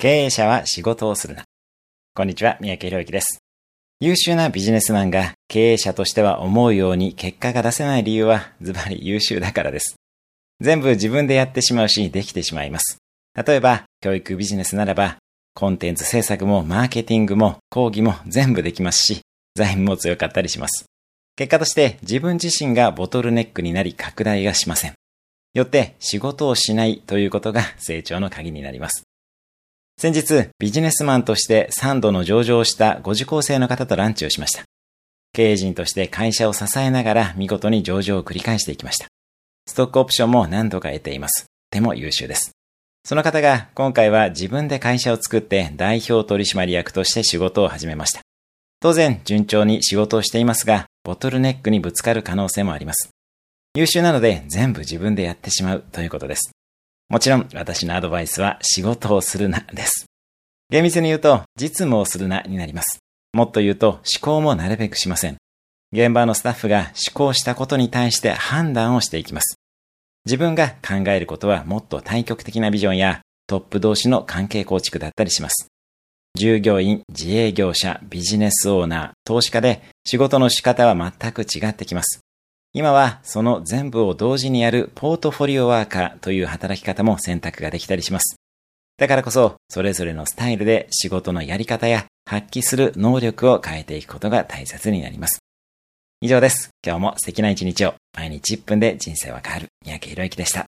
経営者は仕事をするな。こんにちは、三宅宏之です。優秀なビジネスマンが経営者としては思うように結果が出せない理由はズバリ優秀だからです。全部自分でやってしまうし、できてしまいます。例えば、教育ビジネスならば、コンテンツ制作もマーケティングも講義も全部できますし、財務も強かったりします。結果として自分自身がボトルネックになり拡大がしません。よって仕事をしないということが成長の鍵になります。先日、ビジネスマンとして3度の上場をしたご受講生の方とランチをしました。経営陣として会社を支えながら見事に上場を繰り返していきました。ストックオプションも何度か得ています。とても優秀です。その方が今回は自分で会社を作って代表取締役として仕事を始めました。当然順調に仕事をしていますが、ボトルネックにぶつかる可能性もあります。優秀なので全部自分でやってしまうということです。もちろん私のアドバイスは仕事をするなです。厳密に言うと実務をするなになります。もっと言うと思考もなるべくしません。現場のスタッフが思考したことに対して判断をしていきます。自分が考えることはもっと対極的なビジョンやトップ同士の関係構築だったりします。従業員、自営業者、ビジネスオーナー、投資家で仕事の仕方は全く違ってきます。今はその全部を同時にやるポートフォリオワーカーという働き方も選択ができたりします。だからこそ、それぞれのスタイルで仕事のやり方や発揮する能力を変えていくことが大切になります。以上です。今日も素敵な一日を。毎日1分で人生は変わる。三宅宏之でした。